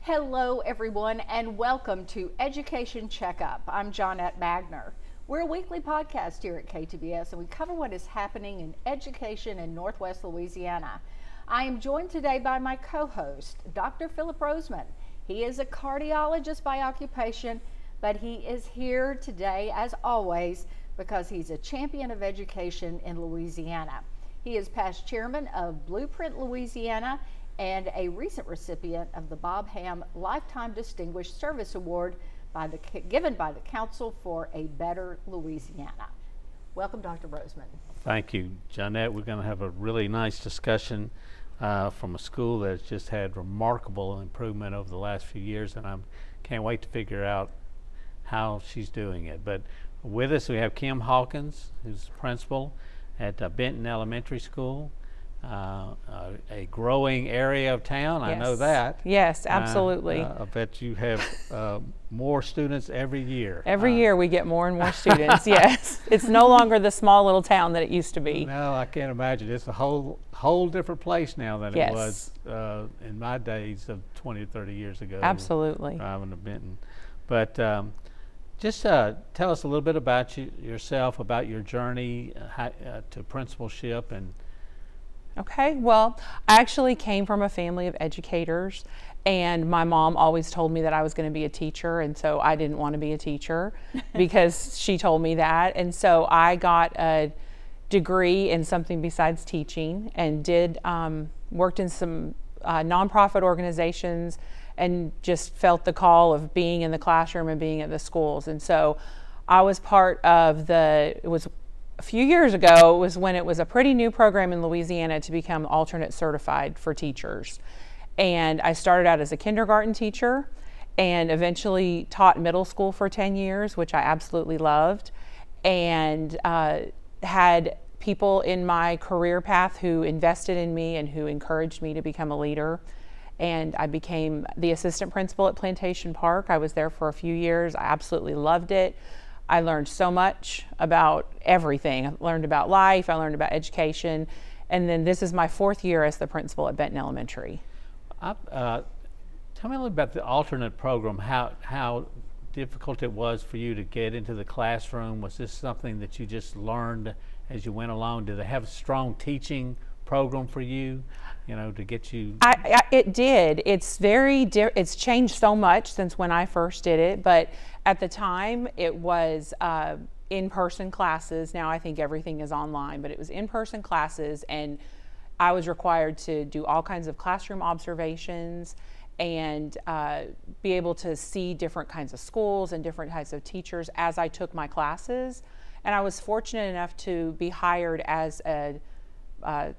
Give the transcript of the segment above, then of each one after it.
Hello, everyone, and welcome to Education Checkup. I'm Johnette Magner. We're a weekly podcast here at KTBS, and we cover what is happening in education in Northwest Louisiana. I am joined today by my co host, Dr. Phillip Rozeman. He is a cardiologist by occupation, but he is here today, as always, because he's a champion of education in Louisiana. He is past chairman of Blueprint Louisiana and a recent recipient of the Bob Ham Lifetime Distinguished Service Award by the, given by the Council for a Better Louisiana. Welcome, Dr. Rozeman. Thank you, Johnette. We're going to have a really nice discussion uh, from a school that's just had remarkable improvement over the last few years, and I can't wait to figure out how she's doing it. But with us, we have Kim Hawkins, who's principal at uh, Benton Elementary School uh, a growing area of town. I know that. Yes, absolutely. Uh, I bet you have uh, more students every year. Every year we get more and more students. yes, it's no longer the small little town that it used to be. No, I can't imagine. It's a whole whole different place now than yes. it was uh, in my days of 20 or 30 years ago. Absolutely. Driving to Benton, but. Um, just uh, tell us a little bit about you, yourself, about your journey uh, to principalship, and Okay, well, I actually came from a family of educators, and my mom always told me that I was going to be a teacher, and so I didn't want to be a teacher because she told me that. And so I got a degree in something besides teaching and did um, worked in some uh, nonprofit organizations and just felt the call of being in the classroom and being at the schools. And so I was part of the, it was a few years ago it was when it was a pretty new program in Louisiana to become alternate certified for teachers. And I started out as a kindergarten teacher and eventually taught middle school for 10 years, which I absolutely loved, and uh, had people in my career path who invested in me and who encouraged me to become a leader. And I became the assistant principal at Plantation Park. I was there for a few years. I absolutely loved it. I learned so much about everything. I learned about life, I learned about education, and then this is my fourth year as the principal at Benton Elementary. Uh, tell me a little about the alternate program, how, how difficult it was for you to get into the classroom. Was this something that you just learned as you went along? Did they have strong teaching program for you? You know, to get you. I, I, it did. It's very. Di- it's changed so much since when I first did it, but at the time, it was uh, in person classes. Now I think everything is online, but it was in person classes, and I was required to do all kinds of classroom observations and uh, be able to see different kinds of schools and different types of teachers as I took my classes. And I was fortunate enough to be hired as a, uh,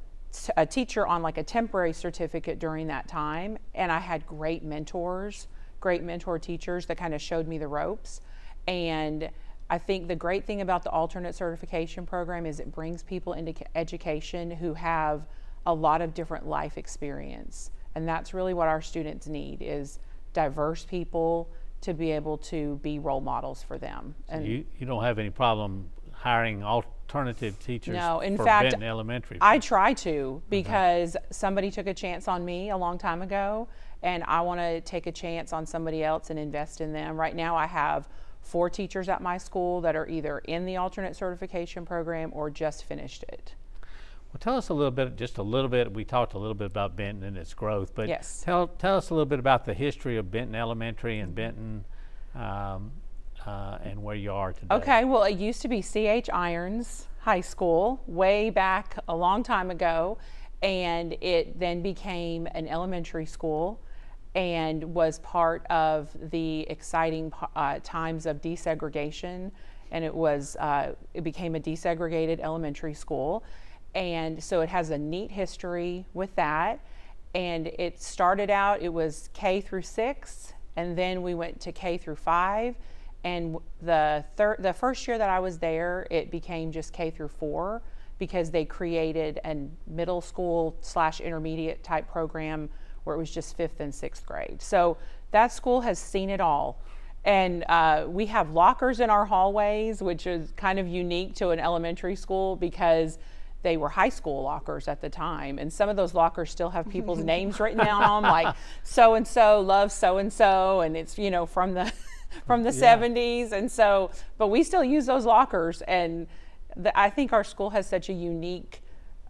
a teacher on like a temporary certificate during that time. And I had great mentors great mentor teachers that kind of showed me the ropes. And I think the great thing about the alternate certification program is it brings people into education who have a lot of different life experience. And that's really what our students need is diverse people to be able to be role models for them. So and you, you don't have any problem hiring alternative teachers no, in fact, Benton Elementary? I try to because okay. somebody took a chance on me a long time ago and I want to take a chance on somebody else and invest in them. Right now, I have four teachers at my school that are either in the alternate certification program or just finished it. Well, tell us a little bit, just a little bit. We talked a little bit about Benton and its growth, but yes. tell tell us a little bit about the history of Benton Elementary and Benton, um, uh, and where you are today. Okay, well, it used to be C.H. Irons High School way back a long time ago, and it then became an elementary school and was part of the exciting uh, times of desegregation. And it was uh, it became a desegregated elementary school, and so it has a neat history with that. And it started out it was K through six, and then we went to K through five. And the third, the first year that I was there, it became just K through four because they created a middle school slash intermediate type program where it was just fifth and sixth grade. So that school has seen it all. And uh, we have lockers in our hallways, which is kind of unique to an elementary school because they were high school lockers at the time and some of those lockers still have people's names written down on them like so and so loves so and so and it's you know from the from the Yeah. 70s and so but we still use those lockers and the, i think our school has such a unique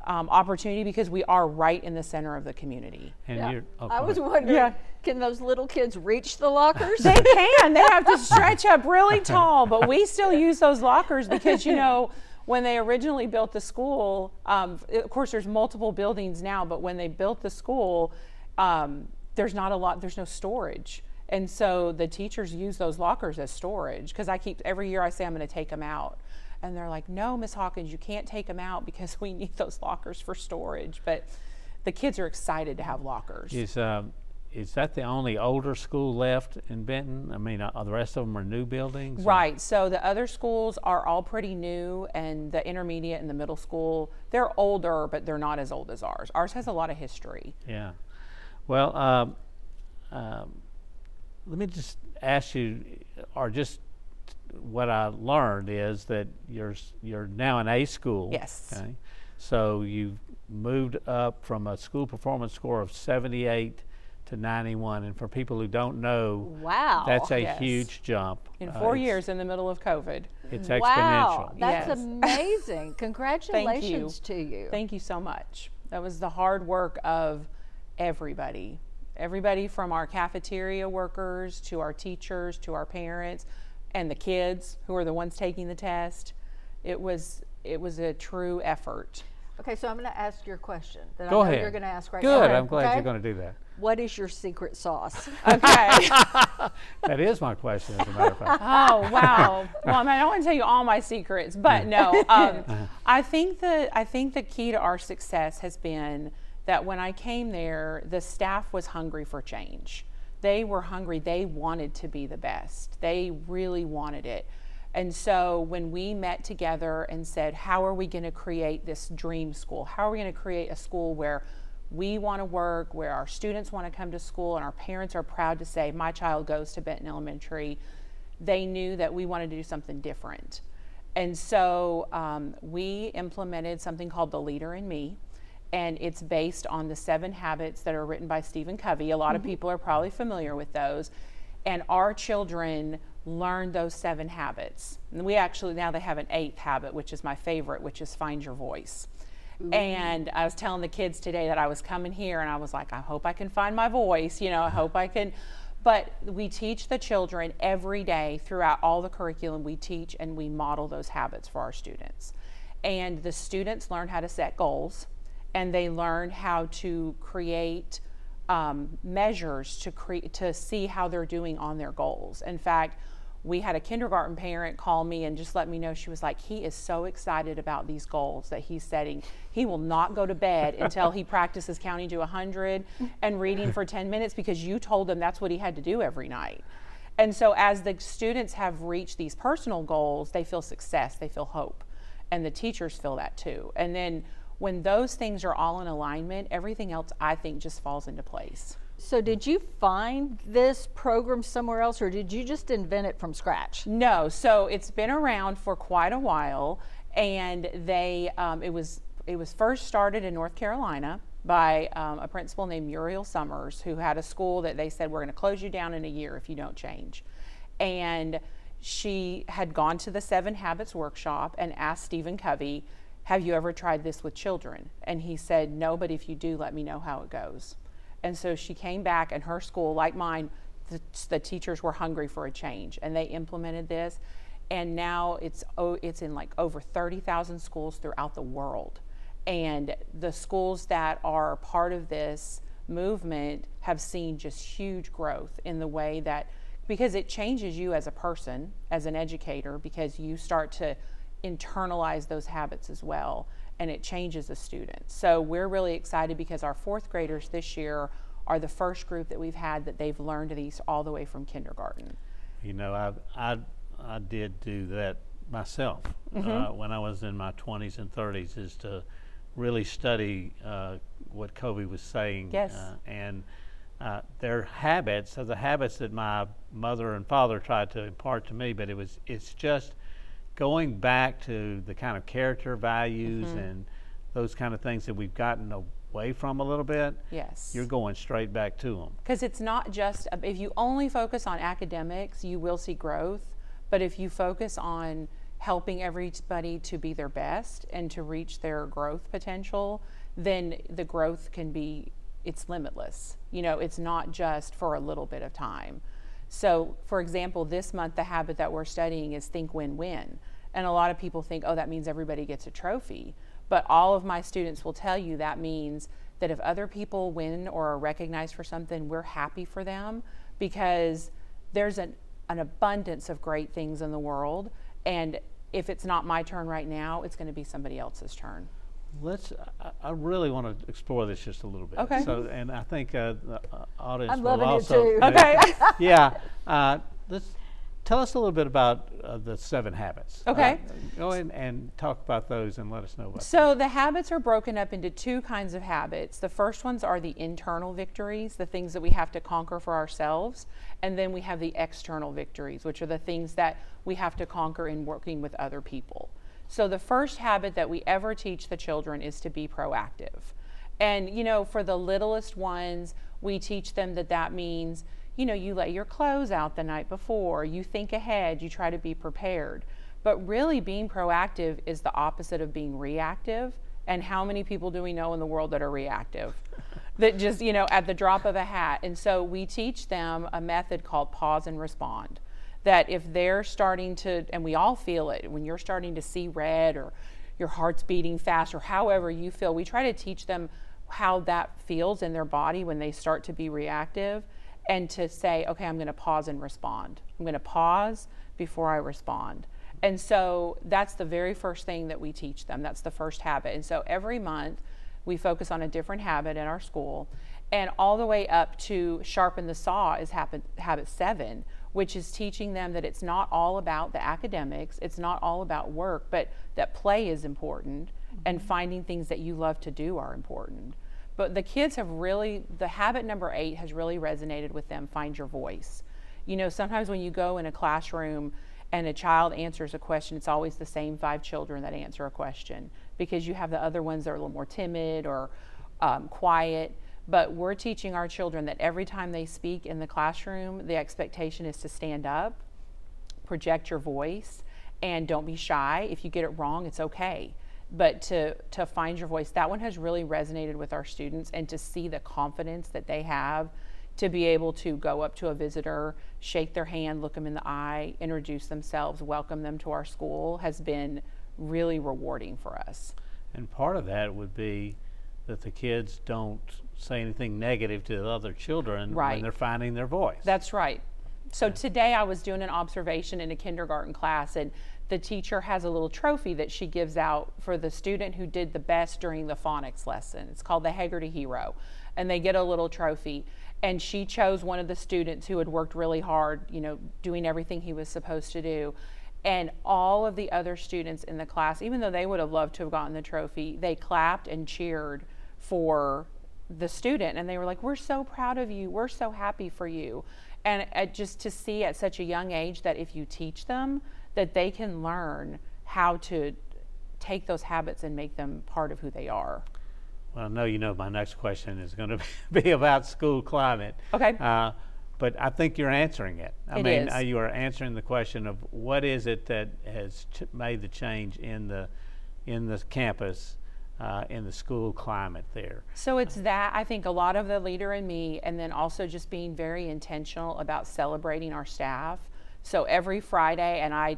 um, opportunity because we are right in the center of the community And Yeah. you're, oh, I was ahead. wondering, Yeah. can those little kids reach the lockers? they can they have to stretch up really tall but we still use those lockers because you know when they originally built the school um, of course there's multiple buildings now but when they built the school um, there's not a lot there's no storage and so the teachers use those lockers as storage because i keep every year i say i'm going to take them out and they're like no miss hawkins you can't take them out because we need those lockers for storage but the kids are excited to have lockers Is um, is that the only older school left in Benton? I mean, uh, the rest of them are new buildings. or- Right. So the other schools are all pretty new, and the intermediate and the middle school, they're older, but they're not as old as ours. Ours has a lot of history. Yeah. Well, um, um, let me just ask you, or just what I learned is that you're you're now in A school. Yes. Okay. So you've moved up from a school performance score of 78 to 91, and for people who don't know, wow. that's a Yes. huge jump. In Uh, four it's- years, in the middle of COVID. It's Wow, exponential. that's Yes. amazing. Congratulations to you. Thank you so much. That was the hard work of everybody. Everybody from our cafeteria workers to our teachers to our parents and the kids who are the ones taking the test. It was it was a true effort. okay, so I'm going to ask your question that Go I know ahead. you're going to ask right now. Good. I'm glad okay? you're going to do that. What is your secret sauce? Okay. That is my question, as a matter of fact. Oh wow! Well, I mean, I don't want to tell you all my secrets, but no. Um, I think the I think the key to our success has been that when I came there, the staff was hungry for change. They were hungry. They wanted to be the best. They really wanted it. And so when we met together and said, "How are we going to create this dream school? How are we going to create a school where we want to work, where our students want to come to school, and our parents are proud to say, my child goes to Benton Elementary, they knew that we wanted to do something different. And so um, we implemented something called The Leader in Me. And it's based on the seven habits that are written by Stephen Covey. A lot of mm-hmm. people are probably familiar with those. And our children learn those seven habits. And we actually, now they have an eighth habit, which is my favorite, which is find your voice. And I was telling the kids today that I was coming here and I was like, I hope I can find my voice, you know, I hope I can. But we teach the children every day throughout all the curriculum, we teach and we model those habits for our students. And the students learn how to set goals and they learn how to create um, measures to create to see how they're doing on their goals. In fact, we had a kindergarten parent call me and just let me know she was like he is so excited about these goals that he's setting. He will not go to bed until he practices counting to 100 and reading for 10 minutes because you told him that's what he had to do every night. And so as the students have reached these personal goals they feel success they feel hope and the teachers feel that too. And then when those things are all in alignment everything else i think just falls into place so, did you find this program somewhere else, or did you just invent it from scratch? No, so it's been around for quite a while, and they um, it was it was first started in North Carolina by um, a principal named Muriel Summers, who had a school that they said we're going to close you down in a year if you don't change, and she had gone to the Seven Habits workshop and asked Stephen Covey, "Have you ever tried this with children?" And he said, "No, but if you do, let me know how it goes." And so she came back, and her school, like mine, the, the teachers were hungry for a change, and they implemented this. And now it's oh, it's in like over 30,000 schools throughout the world. And the schools that are part of this movement have seen just huge growth in the way that, because it changes you as a person, as an educator, because you start to internalize those habits as well and it changes the students. So we're really excited because our fourth graders this year are the first group that we've had that they've learned these all the way from kindergarten. You know, I I I did do that myself uh, when I was in my 20s and 30s, is to really study uh, what Covey was saying. Yes. Uh, and uh, their habits are the habits that my mother and father tried to impart to me, but it was it's just going back to the kind of character values mm-hmm. and those kind of things that we've gotten away from a little bit, Yes. you're going straight back to them. Because it's not just, uh, if you only focus on academics, you will see growth. But if you focus on helping everybody to be their best and to reach their growth potential, then the growth can be, it's limitless. You know, it's not just for a little bit of time. So, for example, this month, the habit that we're studying is think win win. And a lot of people think, oh, that means everybody gets a trophy. But all of my students will tell you that means that if other people win or are recognized for something, we're happy for them because there's an, an abundance of great things in the world. And if it's not my turn right now, it's going to be somebody else's turn. Let's. I, I really want to explore this just a little bit. Okay. So, and I think uh, the uh, audience I'm will loving it also. too. Okay. yeah. Uh, let's tell us a little bit about uh, the seven habits. Okay. Uh, go ahead and talk about those and let us know about. So the habits are broken up into two kinds of habits. The first ones are the internal victories, the things that we have to conquer for ourselves, and then we have the external victories, which are the things that we have to conquer in working with other people. So the first habit that we ever teach the children is to be proactive. And you know, for the littlest ones, we teach them that that means, you know, you lay your clothes out the night before, you think ahead, you try to be prepared. But really, being proactive is the opposite of being reactive. And how many people do we know in the world that are reactive? that just, you know, at the drop of a hat. And so we teach them a method called pause and respond. That if they're starting to, and we all feel it, when you're starting to see red or your heart's beating fast or however you feel, we try to teach them how that feels in their body when they start to be reactive and to say, okay, I'm going to pause and respond. I'm going to pause before I respond. And so that's the very first thing that we teach them. That's the first habit. And so every month we focus on a different habit in our school. And all the way up to sharpen the saw is habit, habit seven, which is teaching them that it's not all about the academics, it's not all about work, but that play is important and mm-hmm. finding things that you love to do are important. But the kids have really, the habit number eight has really resonated with them find your voice. You know, sometimes when you go in a classroom and a child answers a question, it's always the same five children that answer a question because you have the other ones that are a little more timid or um, quiet. But we're teaching our children that every time they speak in the classroom, the expectation is to stand up, project your voice, and don't be shy. If you get it wrong, it's okay. But to, to find your voice, that one has really resonated with our students, and to see the confidence that they have to be able to go up to a visitor, shake their hand, look them in the eye, introduce themselves, welcome them to our school has been really rewarding for us. And part of that would be that the kids don't say anything negative to the other children Right. when they're finding their voice. That's right. So today I was doing an observation in a kindergarten class, and the teacher has a little trophy that she gives out for the student who did the best during the phonics lesson. It's called the Heggerty Hero, and they get a little trophy. And she chose one of the students who had worked really hard, you know, doing everything he was supposed to do. And all of the other students in the class, even though they would have loved to have gotten the trophy, they clapped and cheered for the student and they were like we're so proud of you we're so happy for you and uh, just to see at such a young age that if you teach them that they can learn how to take those habits and make them part of who they are Well, I know you know my next question is going to be about school climate. Okay. Uh, but I think you're answering it. I It mean, is. Uh, you are answering the question of what is it that has ch- made the change in the in the campus, uh, in the school climate there. So it's that I think a lot of the leader in me, and then also just being very intentional about celebrating our staff. So every Friday, and I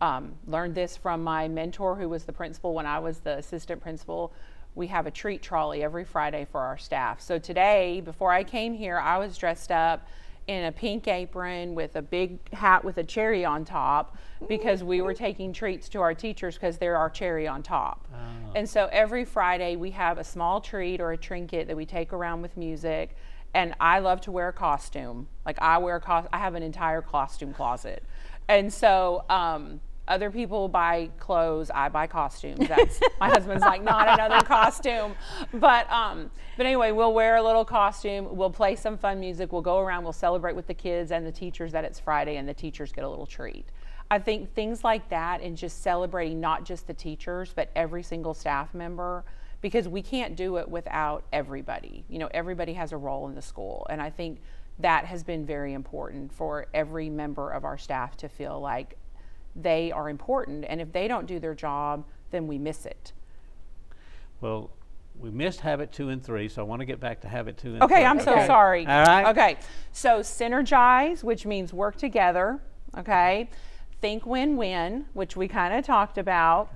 um, learned this from my mentor, who was the principal when I was the assistant principal. We have a treat trolley every Friday for our staff. So today, before I came here, I was dressed up in a pink apron with a big hat with a cherry on top because we were taking treats to our teachers because they're our cherry on top. And so every Friday we have a small treat or a trinket that we take around with music. And I love to wear a costume. Like I wear a costume. I have an entire costume closet. And so um, other people buy clothes. I buy costumes. That's my husband's like not another costume. But um, but anyway, we'll wear a little costume. We'll play some fun music. We'll go around. We'll celebrate with the kids and the teachers that it's Friday, and the teachers get a little treat. I think things like that and just celebrating not just the teachers, but every single staff member because we can't do it without everybody. You know, everybody has a role in the school. And I think that has been very important for every member of our staff to feel like they are important. And if they don't do their job, then we miss it. Well, we missed habit two and three, so I want to get back to habit two and Okay, three. I'm so sorry. All right. Okay, so synergize, which means work together. Okay, think win win, which we kind of talked about.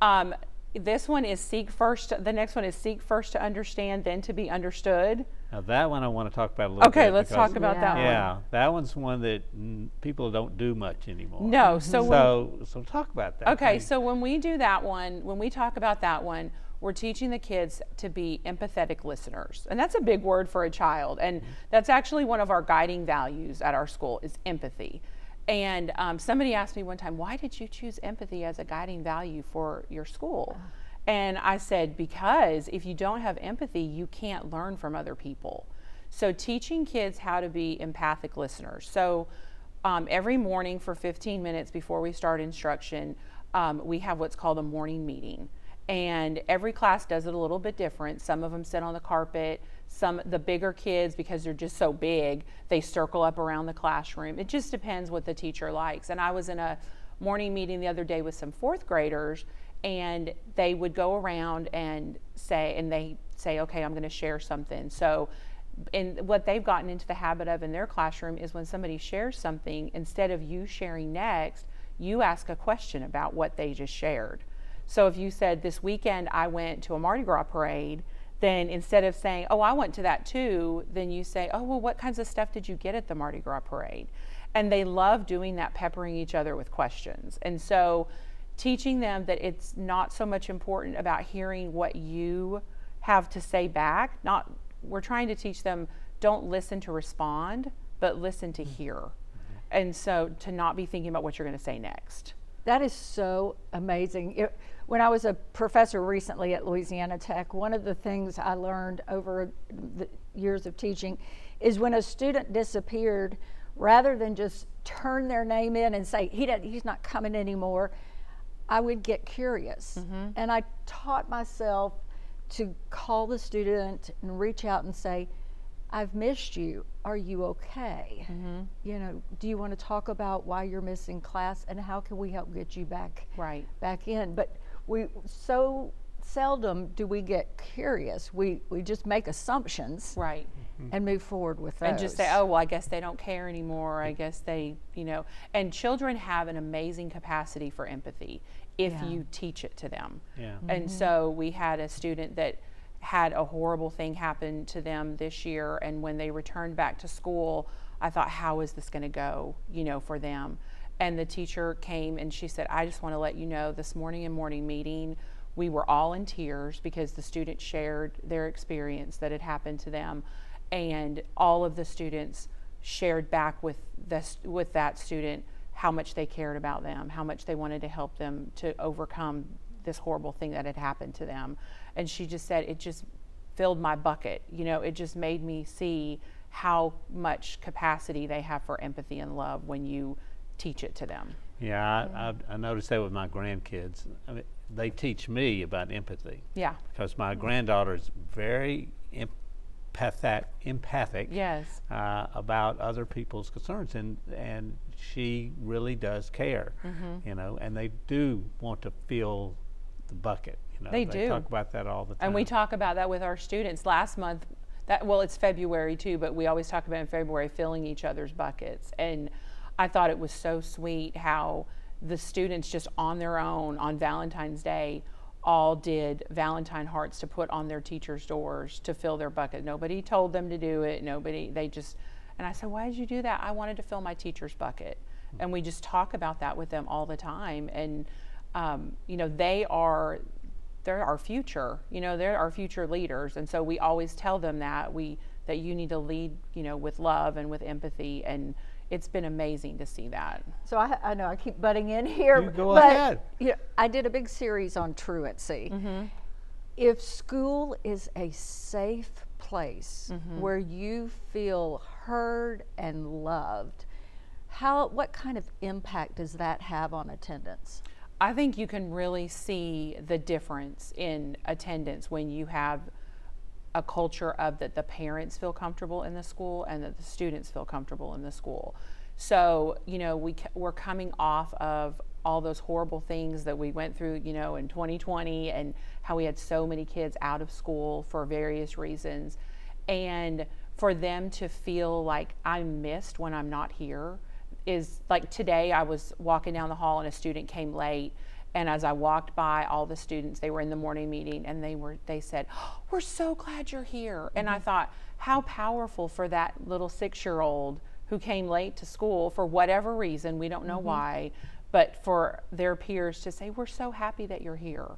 Um, this one is seek first. The next one is seek first to understand, then to be understood. Now that one I want to talk about a little bit. Okay, let's talk about that one. Yeah, that one's one that mm, people don't do much anymore. No, so when- so so talk about that. Okay, How- so when we do that one, when we talk about that one, we're teaching the kids to be empathetic listeners. And that's a big word for a child. And that's actually one of our guiding values at our school is empathy. And um, somebody asked me one time, why did you choose empathy as a guiding value for your school? And I said, because if you don't have empathy, you can't learn from other people. So teaching kids how to be empathic listeners. So um, every morning for 15 minutes before we start instruction, um, we have what's called a morning meeting. And every class does it a little bit different. Some of them sit on the carpet. Some, the bigger kids, because they're just so big, they circle up around the classroom. It just depends what the teacher likes. And I was in a morning meeting the other day with some fourth graders, and they would go around and say, and they say, okay, I'm going to share something. So and what they've gotten into the habit of in their classroom is when somebody shares something, instead of you sharing next, you ask a question about what they just shared. So if you said, This weekend I went to a Mardi Gras parade, then instead of saying, Oh, I went to that too, then you say, Oh, well, what kinds of stuff did you get at the Mardi Gras parade? And they love doing that, peppering each other with questions. And so teaching them that it's not so much important about hearing what you have to say back, not we're trying to teach them don't listen to respond, but listen to hear. And so to not be thinking about what you're going to say next. That is so amazing. It, when I was a professor recently at Louisiana Tech, one of the things I learned over the years of teaching is when a student disappeared, rather than just turn their name in and say he doesn't, he's not coming anymore, I would get curious, mm-hmm. and I taught myself to call the student and reach out and say, I've missed you. Are you okay? Mm-hmm. You know, do you want to talk about why you're missing class and how can we help get you back Right. back in? But we so seldom do we get curious. We we just make assumptions Right. Mm-hmm. and move forward with those. and just say, oh, well, I guess they don't care anymore. I guess they, you know, and children have an amazing capacity for empathy if Yeah. you teach it to them. Yeah. Mm-hmm. And so we had a student that had a horrible thing happen to them this year, and when they returned back to school, I thought, how is this going to go, you know, for them? And the teacher came and she said, I just want to let you know this morning in morning meeting, we were all in tears because the students shared their experience that had happened to them, and all of the students shared back with this with that student how much they cared about them, how much they wanted to help them to overcome this horrible thing that had happened to them. And she just said, it just filled my bucket. You know, it just made me see how much capacity they have for empathy and love when you teach it to them. Yeah, I, I, I noticed that with my grandkids. I mean, they teach me about empathy Yeah. because my granddaughter is very empathic, empathic Yes. uh, about other people's concerns, and and she really does care, Mm-hmm. you know, and they do want to fill the bucket. You know, They do. talk about that all the time. And we talk about that with our students. Last month, that well, it's February too, but we always talk about in February filling each other's buckets. And I thought it was so sweet how the students just on their own on Valentine's Day all did Valentine hearts to put on their teachers' doors to fill their bucket. Nobody told them to do it. Nobody, they just, and I said, why did you do that? I wanted to fill my teacher's bucket. And we just talk about that with them all the time. And, um, you know, they are, they're our future. You know, they're our future leaders, and so we always tell them that we that you need to lead, you know, with love and with empathy, and it's been amazing to see that. So I, I know I keep butting in here. You go but, ahead. You know, I did a big series on truancy. Mm-hmm. If school is a safe place Mm-hmm. where you feel heard and loved, how what kind of impact does that have on attendance? I think you can really see the difference in attendance when you have a culture of that the parents feel comfortable in the school and that the students feel comfortable in the school. So, you know, we, we're coming off of all those horrible things that we went through, you know, in 2020 and how we had so many kids out of school for various reasons. And for them to feel like I'm missed when I'm not here is like today I was walking down the hall and a student came late and as I walked by all the students they were in the morning meeting and they were they said oh, we're so glad you're here mm-hmm. and I mm-hmm. thought how powerful for that little 6-year-old who came late to school for whatever reason we don't know mm-hmm. why but for their peers to say we're so happy that you're here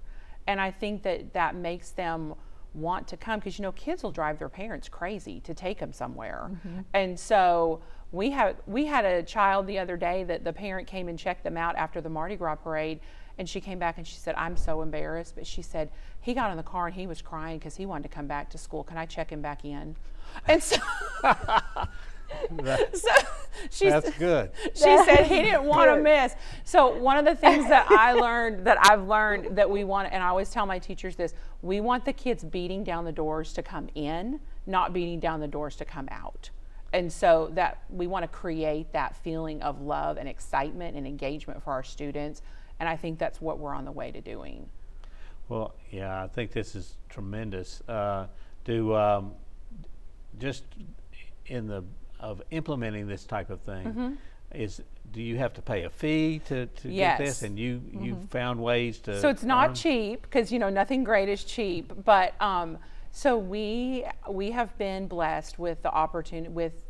and I think that that makes them want to come because you know kids will drive their parents crazy to take them somewhere mm-hmm. and so we had we had a child the other day that the parent came and checked them out after the Mardi Gras parade and she came back and she said I'm so embarrassed but she said he got in the car and he was crying because he wanted to come back to school can I check him back in and so That, so she that's good. She said he didn't want to miss. So one of the things that I learned that I've learned that we want, and I always tell my teachers this: we want the kids beating down the doors to come in, not beating down the doors to come out. And so that we want to create that feeling of love and excitement and engagement for our students, and I think that's what we're on the way to doing. Well, yeah, I think this is tremendous. Uh, do um, just in the of implementing this type of thing mm-hmm. is do you have to pay a fee to, to yes. get this and you mm-hmm. you found ways to so it's not cheap because you know nothing great is cheap but um, so we we have been blessed with the opportunity with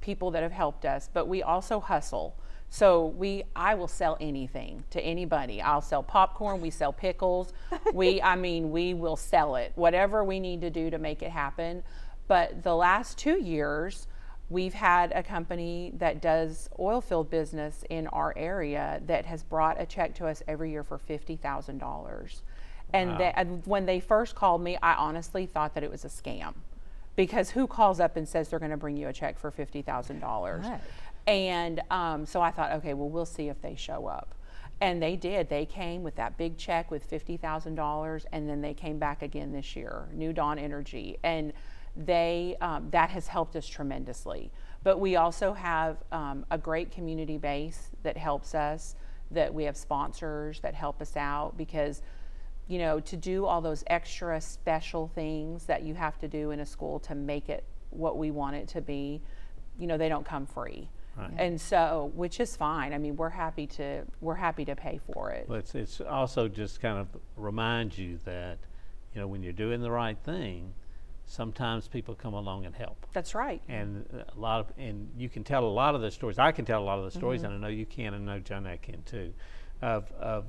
people that have helped us but we also hustle so we I will sell anything to anybody. I'll sell popcorn, we sell pickles. we I mean we will sell it. Whatever we need to do to make it happen. But the last 2 years We've had a company that does oil field business in our area that has brought a check to us every year for $50,000. And, wow. and when they first called me, I honestly thought that it was a scam because who calls up and says they're going to bring you a check for $50,000? Right. And um, so I thought, okay, well, we'll see if they show up. And they did. They came with that big check with $50,000, and then they came back again this year, New Dawn Energy. And they um, that has helped us tremendously. But we also have um, a great community base that helps us. That we have sponsors that help us out because you know to do all those extra special things that you have to do in a school to make it what we want it to be you know they don't come free right. and so which is fine i mean we're happy to we're happy to pay for it but it's, it's also just kind of reminds you that you know when you're doing the right thing sometimes people come along and help. That's right. And a lot of, and you can tell a lot of the stories. I can tell a lot of the stories, mm-hmm. and I know you can, and I know Johnette can too, of of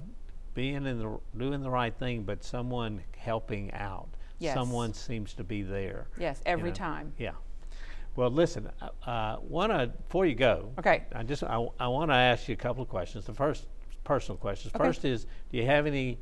being in the doing the right thing, but someone helping out. Yes. Someone seems to be there. Yes, every you know? time. Yeah. Well, listen. Uh, uh wanna before you go. Okay. I just I, I want to ask you a couple of questions. The first personal questions. Okay. First is, do you have any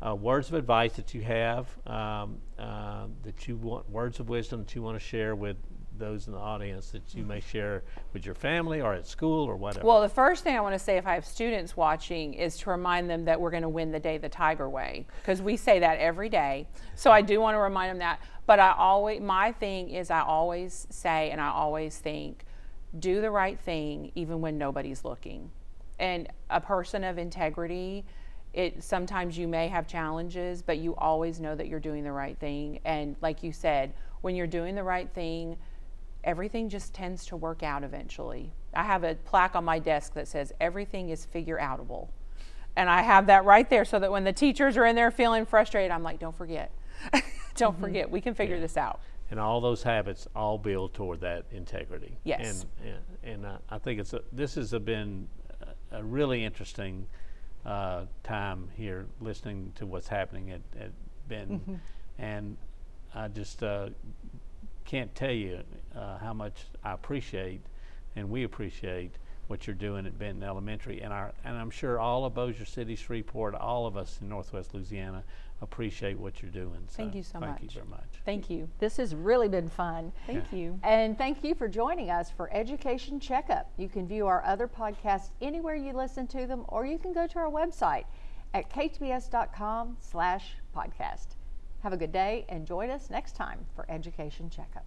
uh, words of advice that you have um, uh, that you want words of wisdom that you want to share with those in the audience that you may share with your family or at school or whatever? Well, the first thing I want to say if I have students watching is to remind them that we're going to win the day the Tiger way because we say that every day. So I do want to remind them that. But I always, my thing is I always say and I always think, do the right thing even when nobody's looking. And a person of integrity it sometimes you may have challenges but you always know that you're doing the right thing and like you said when you're doing the right thing everything just tends to work out eventually i have a plaque on my desk that says everything is figure outable and i have that right there so that when the teachers are in there feeling frustrated i'm like don't forget don't mm-hmm. forget we can figure yeah. this out and all those habits all build toward that integrity yes and and, and uh, i think it's a, this has been a, really interesting uh, time here listening to what's happening at, at Benton. Mm-hmm. And I just uh, can't tell you uh, how much I appreciate and we appreciate what you're doing at Benton Elementary. And, our, and I'm sure all of Bossier City, Shreveport, all of us in Northwest Louisiana appreciate what you're doing. So thank you so thank much. Thank you very much. Thank you. This has really been fun. Thank yeah. you. And thank you for joining us for Education Checkup. You can view our other podcasts anywhere you listen to them, or you can go to our website at ktbs.com slash podcast. Have a good day and join us next time for Education Checkup.